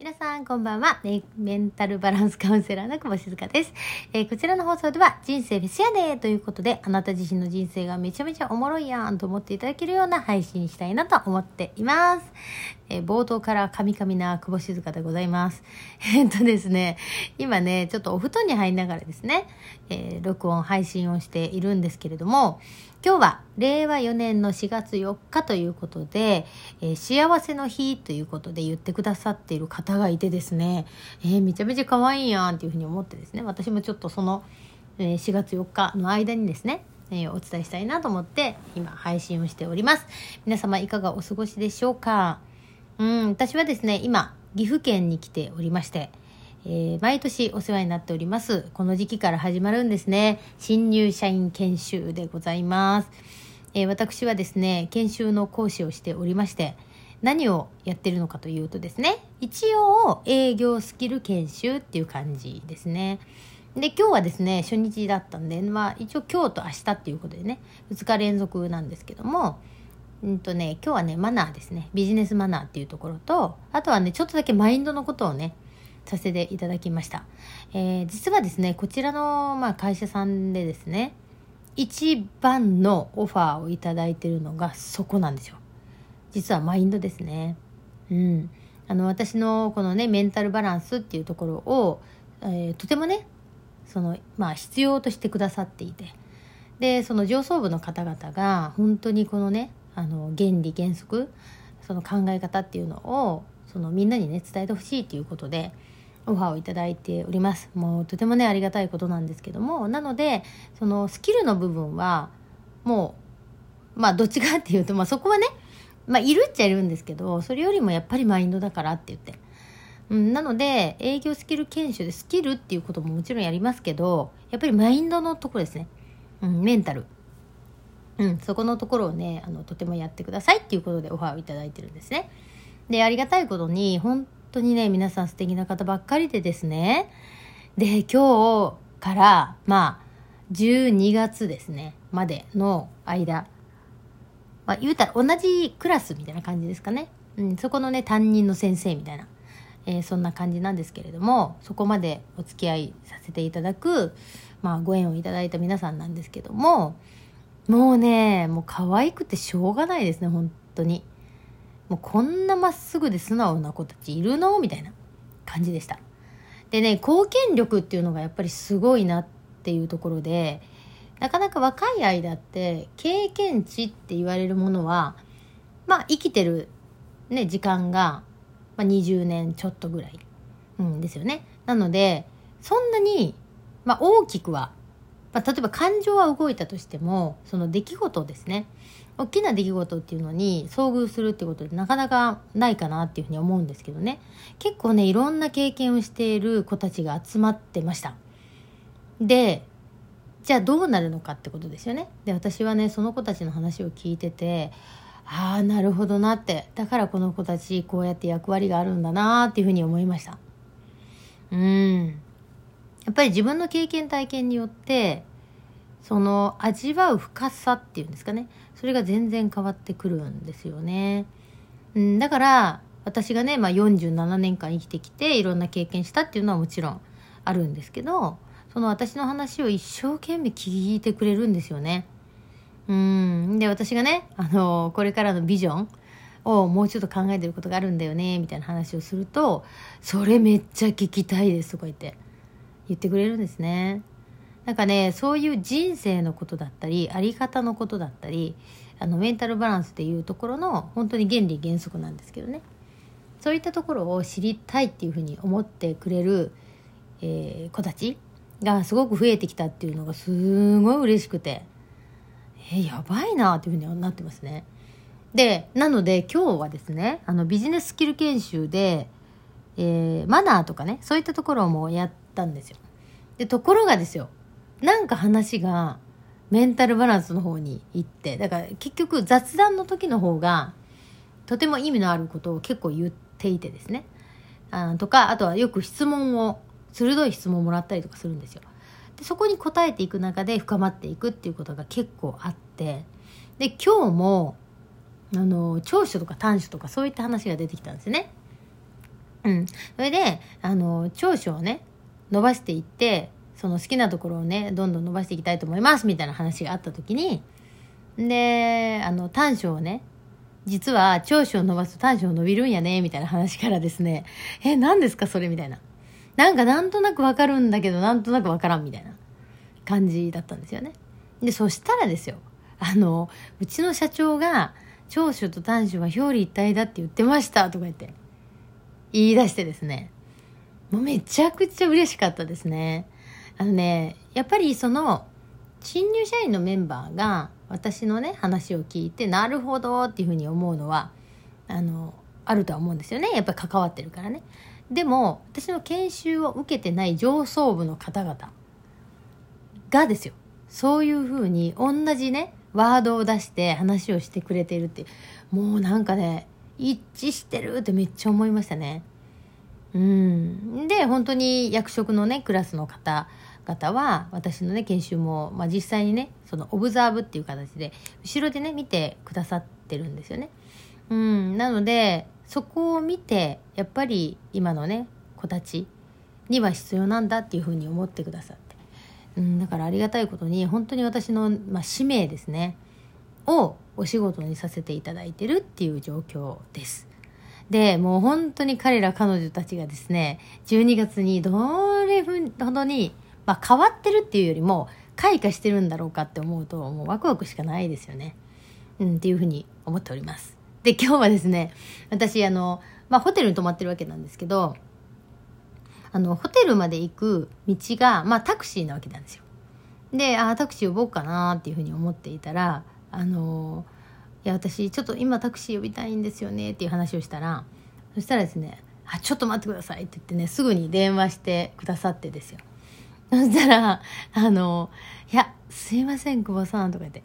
皆さん、こんばんは。メンタルバランスカウンセラーの久保静香です、えーこちらの放送では、人生フェスやでということで、あなた自身の人生がめちゃめちゃおもろいやんと思っていただけるような配信したいなと思っています。えー冒頭からカミカミな久保静香でございます。えっとですね、今ね、ちょっとお布団に入りながらですね、え録音、配信をしているんですけれども、今日は令和4年の4月4日ということで、え幸せの日ということで言ってくださっている方がいてですね、えーめちゃめちゃ可愛いやんっていうふうに思ってですね、私もちょっとその、えー4月4日の間にですね、えーお伝えしたいなと思って今配信をしております。皆様いかがお過ごしでしょうか？うん、私はですね、今、岐阜県に来ておりまして、えー毎年お世話になっております。この時期から始まるんですね。新入社員研修でございます。えー私はですね、研修の講師をしておりまして、何をやってるのかというとですね、一応営業スキル研修っていう感じですね。で、今日はですね、初日だったんで、まあ一応今日と明日っていうことでね、2日連続なんですけども、うんとね、今日はね、マナーですね。ビジネスマナーっていうところと、あとはね、ちょっとだけマインドのことをね、させていただきました。えー実はですね、こちらの、まあ、会社さんでですね、一番のオファーをいただいてるのがそこなんですよ。実はマインドですね。うん。あの、私のこのね、メンタルバランスっていうところを、えーとてもね、その、まあ、必要としてくださっていて、でその上層部の方々が本当にこのねあの原理原則その考え方っていうのをそのみんなにね伝えてほしいということでオファーをいただいておりますもうとてもねありがたいことなんですけどもなのでそのスキルの部分はもうまあどっちかっていうと、まあ、そこはねまあいるっちゃいるんですけどそれよりもやっぱりマインドだからって言って。うん、なので営業スキル研修でスキルっていうことももちろんやりますけどやっぱりマインドのところですね。うん、メンタル、うん、そこのところをねあのとてもやってくださいっていうことでオファーをいただいてるんですね。でありがたいことに本当にね皆さん素敵な方ばっかりでですね。で今日からまあ12月ですねまでの間まあ、言うたら同じクラスみたいな感じですかね、うん、そこのね担任の先生みたいな、えーそんな感じなんですけれどもそこまでお付き合いさせていただく、まあ、ご縁をいただいた皆さんなんですけどももうねもう可愛くてしょうがないですね本当に。もうこんなまっすぐで素直な子たちいるの？みたいな感じでした。でね貢献力っていうのがやっぱりすごいなっていうところでなかなか若い間って経験値って言われるものはまあ生きてる、ね、時間が、まあ、20年ちょっとぐらい、うん、ですよね。なのでそんなに、まあ、大きくは、まあ、例えば感情は動いたとしてもその出来事ですね。大きな出来事っていうのに遭遇するってことでなかなかないかなっていうふうに思うんですけどね。結構ねいろんな経験をしている子たちが集まってました。でじゃあどうなるのかってことですよね。で私はねその子たちの話を聞いててああなるほどなって。だからこの子たちこうやって役割があるんだなっていうふうに思いました。うん。やっぱり自分の経験体験によってその味わう深さっていうんですかね。それが全然変わってくるんですよね、うん、だから私がね、まあ、47年間生きてきていろんな経験したっていうのはもちろんあるんですけどその私の話を一生懸命聞いてくれるんですよね。うん。で私がねあのこれからのビジョンをもうちょっと考えてることがあるんだよねみたいな話をすると「それめっちゃ聞きたいです」とか言って言ってくれるんですね。なんかねそういう人生のことだったりあり方のことだったりあのメンタルバランスっていうところの本当に原理原則なんですけどね。そういったところを知りたいっていうふうに思ってくれる、えー子たちがすごく増えてきたっていうのがすごい嬉しくて。えーやばいなっていうふうになってますね。でなので今日はですねあのビジネススキル研修で、えーマナーとかねそういったところもやったんですよ。でところがですよなんか話がメンタルバランスの方に行ってだから結局雑談の時の方がとても意味のあることを結構言っていてですね。あとかあとはよく質問を鋭い質問をもらったりとかするんですよでそこに答えていく中で深まっていくっていうことが結構あってで今日もあの長所とか短所とかそういった話が出てきたんですねうん。それで、あの、長所をね、伸ばしていって、その好きなところをね、どんどん伸ばしていきたいと思います、みたいな話があった時に、で、あの、短所をね、実は長所を伸ばすと短所を伸びるんやね、みたいな話からですね、え、何ですかそれみたいな。なんかなんとなくわかるんだけど、なんとなくわからんみたいな感じだったんですよね。で、そしたらですよ、あの、うちの社長が、長所と短所は表裏一体だって言ってました、とか言って、言い出してですね、もうめちゃくちゃ嬉しかったですね。あのね、やっぱりその、新入社員のメンバーが私のね、話を聞いて、なるほどっていうふうに思うのは、あの、あるとは思うんですよね。やっぱり関わってるからね。でも、私の研修を受けてない上層部の方々がですよ。そういうふうに同じね、ワードを出して話をしてくれてるって、もうなんかね、一致してるってめっちゃ思いましたね。うん。で、本当に役職のね、クラスの方々は、私のね、研修も、まあ実際にね、そのオブザーブっていう形で、後ろでね、見てくださってるんですよね。うん。なので、そこを見て、やっぱり今のね、子たちには必要なんだっていうふうに思ってくださって。うん、だからありがたいことに、本当に私の、まあ、使命ですね、をお仕事にさせていただいてるっていう状況です。で、もう本当に彼ら彼女たちがですね、12月にどれほどに、まあ変わってるっていうよりも、開花してるんだろうかって思うと、もうワクワクしかないですよね。うん、っていうふうに思っております。で、今日はですね、私、あの、まあホテルに泊まってるわけなんですけど、あの、ホテルまで行く道が、まあタクシーなわけなんですよ。で、ああ、タクシー呼ぼうかなっていうふうに思っていたら、あのいや、私、ちょっと今タクシー呼びたいんですよねっていう話をしたら、そしたらですね、あ、ちょっと待ってくださいって言ってね、すぐに電話してくださってですよ。そしたら、あの、いや、すいません、久保さんとか言って。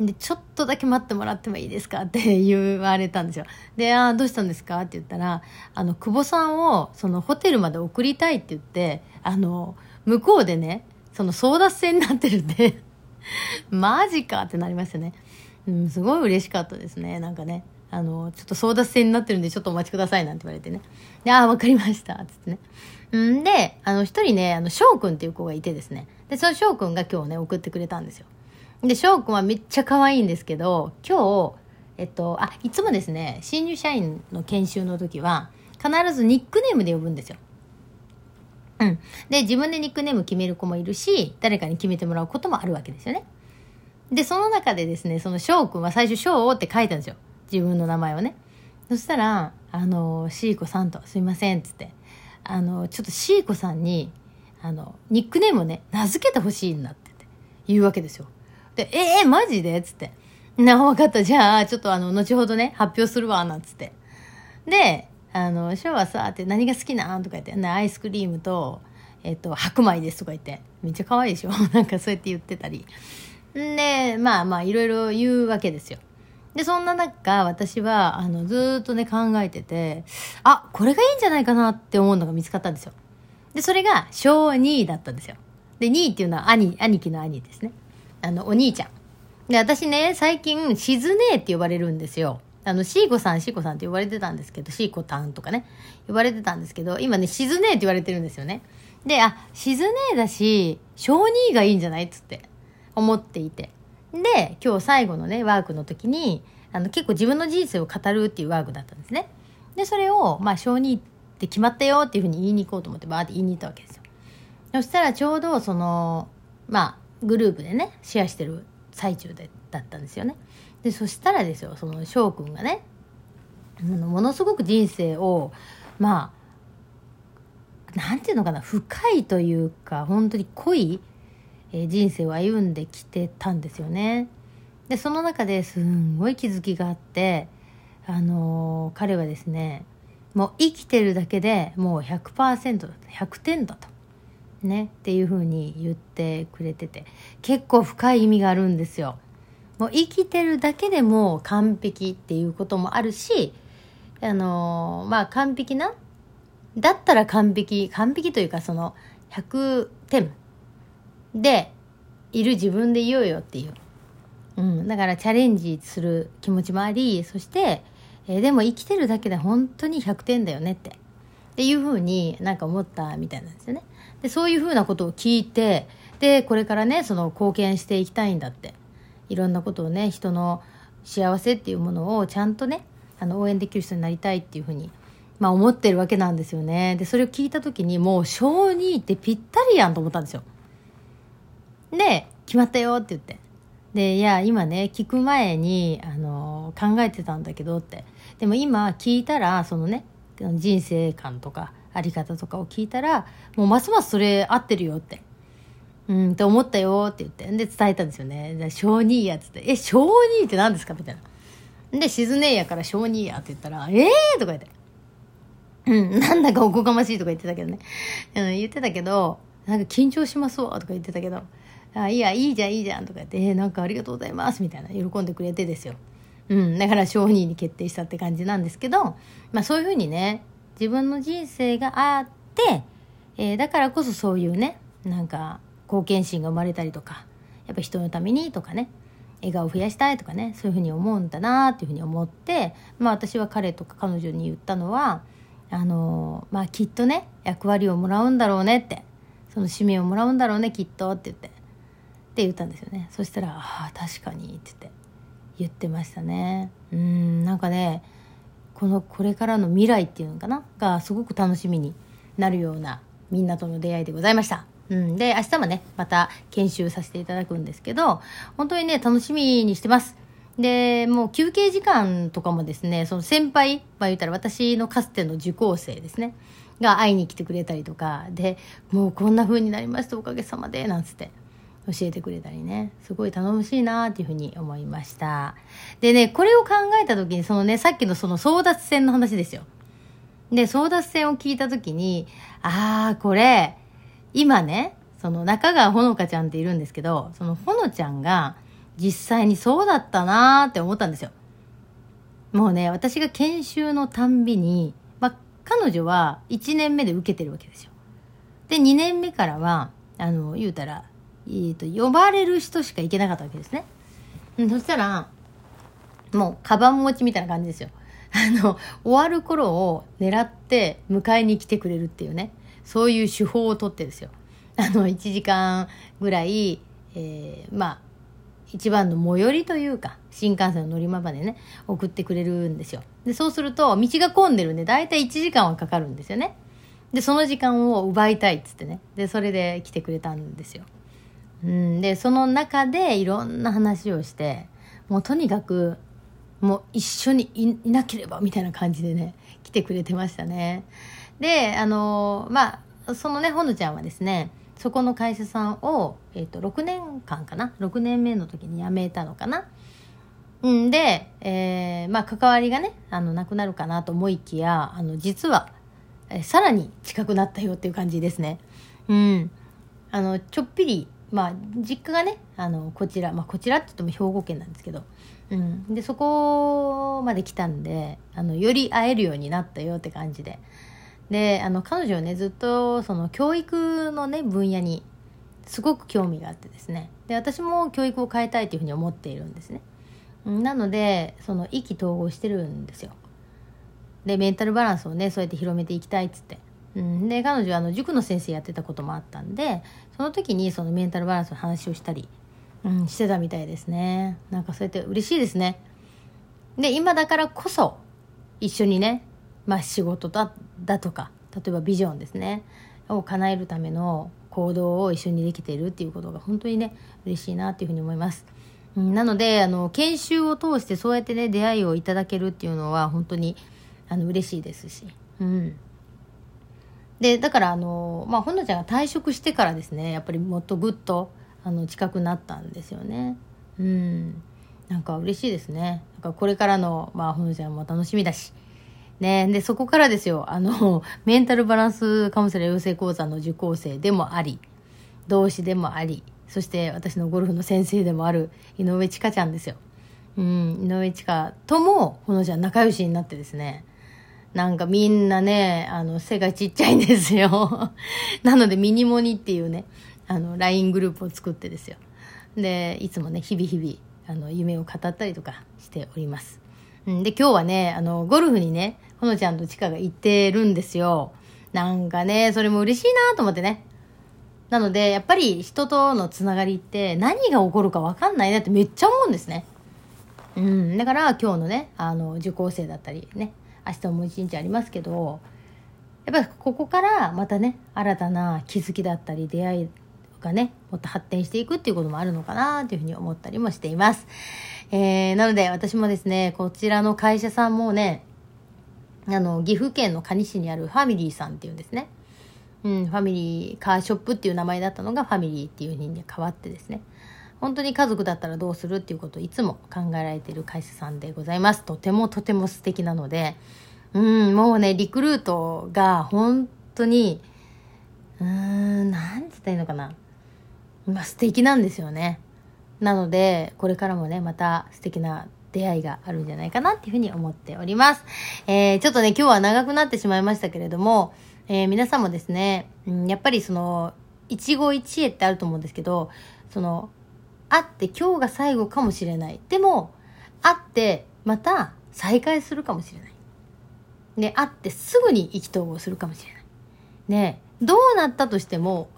で、ちょっとだけ待ってもらってもいいですかって言われたんですよ。で、ああ、どうしたんですか？って言ったら、あの、久保さんを、そのホテルまで送りたいって言って、あの、向こうでね、その争奪戦になってるんで、マジかってなりましたね。うん、すごい嬉しかったですね。なんかね。あの、ちょっと争奪戦になってるんで、ちょっとお待ちくださいなんて言われてね。ああ、わかりました。っつってね。んで、あの、一人ね、あの、翔くんっていう子がいてですね。で、その翔くんが今日ね、送ってくれたんですよ。で、翔くんはめっちゃ可愛いんですけど、今日、えっと、あ、いつもですね、新入社員の研修の時は、必ずニックネームで呼ぶんですよ。うん。で、自分でニックネーム決める子もいるし、誰かに決めてもらうこともあるわけですよね。で、その中でですね、その翔くんは最初翔って書いたんですよ。自分の名前をね。そしたら、あの、シーコさんと、すいません、つって。あの、ちょっとシーコさんに、あの、ニックネームをね、名付けてほしいんだって言うわけですよ。で、えー、マジで？っつって。な、わかった。じゃあ、ちょっとあの、後ほどね、発表するわ、なんつって。で、あの、ショーはさ、って何が好きなん？とか言って、アイスクリームと、えっと、白米ですとか言って。めっちゃ可愛いでしょ？なんかそうやって言ってたり。で、まあまあ、いろいろ言うわけですよ。で、そんな中、私は、あの、ずっとね、考えてて、あ、これがいいんじゃないかなって思うのが見つかったんですよ。で、それが、小2だったんですよ。で、2っていうのは兄、兄貴の兄ですね。あの、お兄ちゃん。で、私ね、最近、しずねえって呼ばれるんですよ。あの、シーコさん、シーコさんって呼ばれてたんですけど、シーコタンとかね、呼ばれてたんですけど、今ね、しずねえって言われてるんですよね。で、あ、しずねえだし、小2がいいんじゃないっつって思っていて。で、今日最後のね、ワークの時に、あの、結構自分の人生を語るっていうワークだったんですね。で、それを、まあ、小2って決まったよっていうふうに言いに行こうと思って、バーって言いに行ったわけですよ。そしたらちょうど、その、まあ、グループでね、シェアしてる最中で、だったんですよね。で、そしたらですよ、その翔くんがね、あのものすごく人生を、まあ、なんていうのかな、深いというか、本当に濃い、え人生を歩んできてたんですよね。で、その中ですんごい気づきがあって、あのー彼はですね、もう生きてるだけでもう100%だと、100点だと。ね、っていう風に言ってくれてて、結構深い意味があるんですよ。もう生きてるだけでも完璧っていうこともあるし、あのまあ完璧な、だったら完璧、完璧というかその100点でいる自分でいようよっていう。うん、だからチャレンジする気持ちもあり、そして、えーでも生きてるだけで本当に100点だよねって。っていうふうになんか思ったみたいなんですよね。で、そういうふうなことを聞いて、で、これからね、その貢献していきたいんだって。いろんなことをね、人の幸せっていうものをちゃんとね、あの、応援できる人になりたいっていうふうに、まあ思ってるわけなんですよね。で、それを聞いた時にもう小児ってぴったりやんと思ったんですよ。で、決まったよって言って。で、いや、今ね、聞く前に、あの、考えてたんだけどって。でも今聞いたら、そのね、人生観とか、あり方とかを聞いたら、もうますますそれ合ってるよって。うんって思ったよって言って。で、伝えたんですよね。小児やつって。え、小児って何ですか？みたいな。で、静ねえやから小児やって言ったら、ええー、とか言って。うん、なんだかおこがましいとか言ってたけどね。うん、言ってたけど、なんか緊張しますわとか言ってたけど、あ、いや、いいじゃん、いいじゃんとか言って、えー、なんかありがとうございますみたいな、喜んでくれてですよ。うん、だから商人に決定したって感じなんですけど、まあそういうふうにね、自分の人生があって、えー、だからこそそういうね、なんか貢献心が生まれたりとか、やっぱ人のためにとかね、笑顔を増やしたいとかね、そういうふうに思うんだなっていうふうに思って、まあ私は彼とか彼女に言ったのは、あのまあきっとね、役割をもらうんだろうねって、その使命をもらうんだろうね、きっとって言って、って言ったんですよね。そしたら、ああ、確かにって言って、言ってましたね。うん、なんかね、このこれからの未来っていうのかな？がすごく楽しみになるようなみんなとの出会いでございました。うん、で、明日もね、また研修させていただくんですけど、本当にね、楽しみにしてます。で、もう休憩時間とかもですね、その先輩、まあ言ったら私のかつての受講生ですね、が会いに来てくれたりとか、で、もうこんな風になりましたおかげさまで、なんつって。教えてくれたりね、すごい頼もしいなっていうふうに思いました。でね、これを考えた時に、そのね、さっきのその争奪戦の話ですよ。で、争奪戦を聞いた時に、ああ、これ、今ね、その中川ほのかちゃんっているんですけど、そのほのちゃんが実際にそうだったなーって思ったんですよ。もうね、私が研修のたんびに、まあ、彼女は1年目で受けてるわけですよ。で、2年目からは、あの、言うたら、えーと、呼ばれる人しか行けなかったわけですね。そしたら、もう、カバン持ちみたいな感じですよ。あの、終わる頃を狙って迎えに来てくれるっていうね、そういう手法をとってですよ。あの、1時間ぐらい、えー、まあ、一番の最寄りというか、新幹線の乗り場までね、送ってくれるんですよ。で、そうすると、道が混んでるんで、だいたい1時間はかかるんですよね。で、その時間を奪いたいっつってね。で、それで来てくれたんですよ。うん、でその中でいろんな話をしてもうとにかくもう一緒にいなければみたいな感じでね来てくれてましたね。であのまあそのねほのちゃんはですねそこの会社さんを、えーと、6年間かな？6年目の時に辞めたのかな？うん。で、えー、まあ関わりがねあのなくなるかなと思いきやあの実は、えー、さらに近くなったよっていう感じですね。うん。あのちょっぴりまあ実家がねあのこちら、まあ、こちらって言っても兵庫県なんですけど、うん、でそこまで来たんであのより会えるようになったよって感じで。であの彼女はねずっとその教育のね分野にすごく興味があってですね。で私も教育を変えたいというふうに思っているんですね。なのでその意気投合してるんですよ。でメンタルバランスをねそうやって広めていきたいっつって。うん、で彼女はあの塾の先生やってたこともあったんでその時にそのメンタルバランスの話をしたり、うん、してたみたいですね。なんかそうやって嬉しいですね。で今だからこそ一緒にね、まあ、仕事だだとか例えばビジョンですねを叶えるための行動を一緒にできているっていうことが本当にね嬉しいなっていうふうに思います、うん、なのであの研修を通してそうやってね出会いをいただけるっていうのは本当にあの嬉しいですし。うん。でだからあのまあほのちゃんが退職してからですねやっぱりもっとぐっとあの近くなったんですよね。うん。なんか嬉しいですね。なんかこれからのまあほのちゃんも楽しみだし。ね。でそこからですよあの メンタルバランスカウンセラー養成講座の受講生でもあり同志でもありそして私のゴルフの先生でもある井上千佳ちゃんですよ。うん。井上千佳ともほのちゃん仲良しになってですねなんかみんなね、あの、背がちっちゃいんですよ。なので、ミニモニっていうね、あの、LINE グループを作ってですよ。で、いつもね、日々日々、あの、夢を語ったりとかしております。ん、で、今日はね、あの、ゴルフにね、ほのちゃんとちかが行ってるんですよ。なんかね、それも嬉しいなと思ってね。なので、やっぱり人とのつながりって何が起こるか分かんないなってめっちゃ思うんですね。うん。だから今日のね、あの、受講生だったりね、明日も一日ありますけど、やっぱりここからまたね、新たな気づきだったり出会いがね、もっと発展していくっていうこともあるのかなというふうに思ったりもしています。えー、なので私もですね、こちらの会社さんもね、あの、岐阜県の可児市にあるファミリーさんっていうんですね。うん、ファミリーカーショップっていう名前だったのがファミリーっていう風に変わってですね。本当に家族だったらどうするっていうことをいつも考えられている会社さんでございます。とてもとても素敵なので、うん、もうね、リクルートが本当に、うーん、なんて言ったらいいのかな。まあ素敵なんですよね。なので、これからもね、また素敵な出会いがあるんじゃないかなっていうふうに思っております。えー、ちょっとね、今日は長くなってしまいましたけれども、えー、皆さんもですね、うん、やっぱりその、一期一会ってあると思うんですけど、その、会って今日が最後かもしれない。でも、会ってまた再会するかもしれない。で、会ってすぐに意気投合するかもしれない。ねどうなったとしても、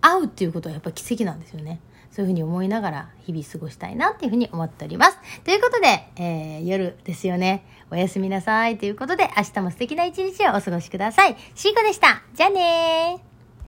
会うっていうことはやっぱ奇跡なんですよね。そういうふうに思いながら日々過ごしたいなっていうふうに思っております。ということで、えー、夜ですよね。おやすみなさい。ということで、明日も素敵な一日をお過ごしください。シーコでした。じゃあねー。